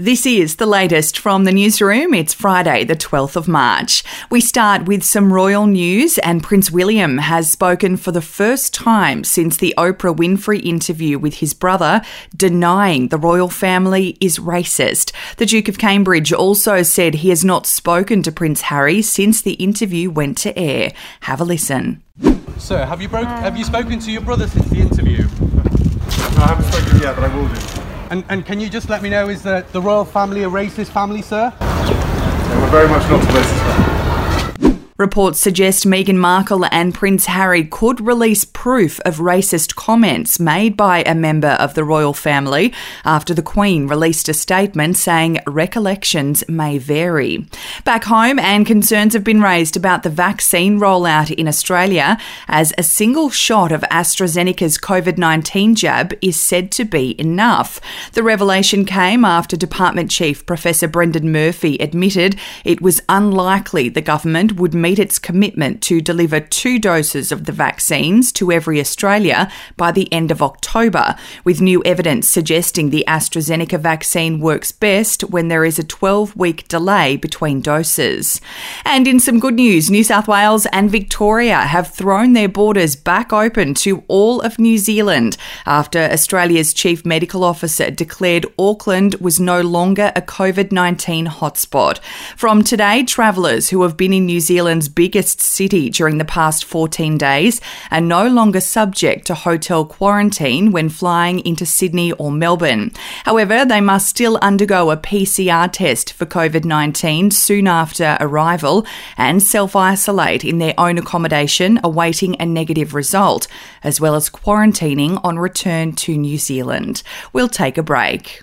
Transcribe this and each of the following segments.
This is the latest from the newsroom. It's Friday, the 12th of March. We start with some royal news, and Prince William has spoken for the first time since the Oprah Winfrey interview with his brother, denying the royal family is racist. The Duke of Cambridge also said he has not spoken to Prince Harry since the interview went to air. Have a listen. Sir, have you, broke, have you spoken to your brother since the interview? No, I haven't spoken yet, but I will do. And, and can you just let me know, is the, the royal family a racist family, sir? Yeah, we're very much not a racist family. Reports suggest Meghan Markle and Prince Harry could release proof of racist comments made by a member of the royal family after the Queen released a statement saying recollections may vary. Back home, and concerns have been raised about the vaccine rollout in Australia as a single shot of AstraZeneca's COVID 19 jab is said to be enough. The revelation came after Department Chief Professor Brendan Murphy admitted it was unlikely the government would meet meet its commitment to deliver two doses of the vaccines to every Australia by the end of October, with new evidence suggesting the AstraZeneca vaccine works best when there is a 12 week delay between doses. And in some good news, New South Wales and Victoria have thrown their borders back open to all of New Zealand after Australia's chief medical officer declared Auckland was no longer a COVID 19 hotspot. From today, travellers who have been in New Zealand Biggest city during the past 14 days are no longer subject to hotel quarantine when flying into Sydney or Melbourne. However, they must still undergo a PCR test for COVID 19 soon after arrival and self isolate in their own accommodation awaiting a negative result, as well as quarantining on return to New Zealand. We'll take a break.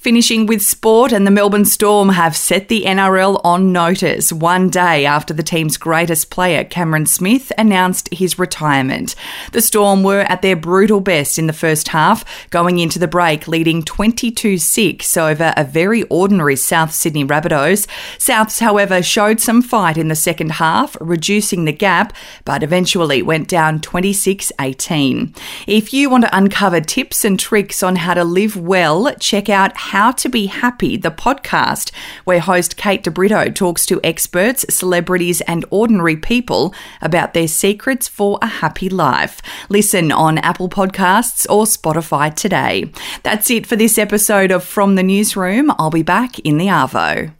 Finishing with sport, and the Melbourne Storm have set the NRL on notice one day after the team's greatest player, Cameron Smith, announced his retirement. The Storm were at their brutal best in the first half, going into the break leading 22 6 over a very ordinary South Sydney Rabbitohs. Souths, however, showed some fight in the second half, reducing the gap, but eventually went down 26 18. If you want to uncover tips and tricks on how to live well, check out how to Be Happy, the podcast, where host Kate de Brito talks to experts, celebrities, and ordinary people about their secrets for a happy life. Listen on Apple Podcasts or Spotify today. That's it for this episode of From the Newsroom. I'll be back in the Arvo.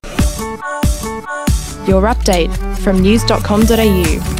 Your update from news.com.au.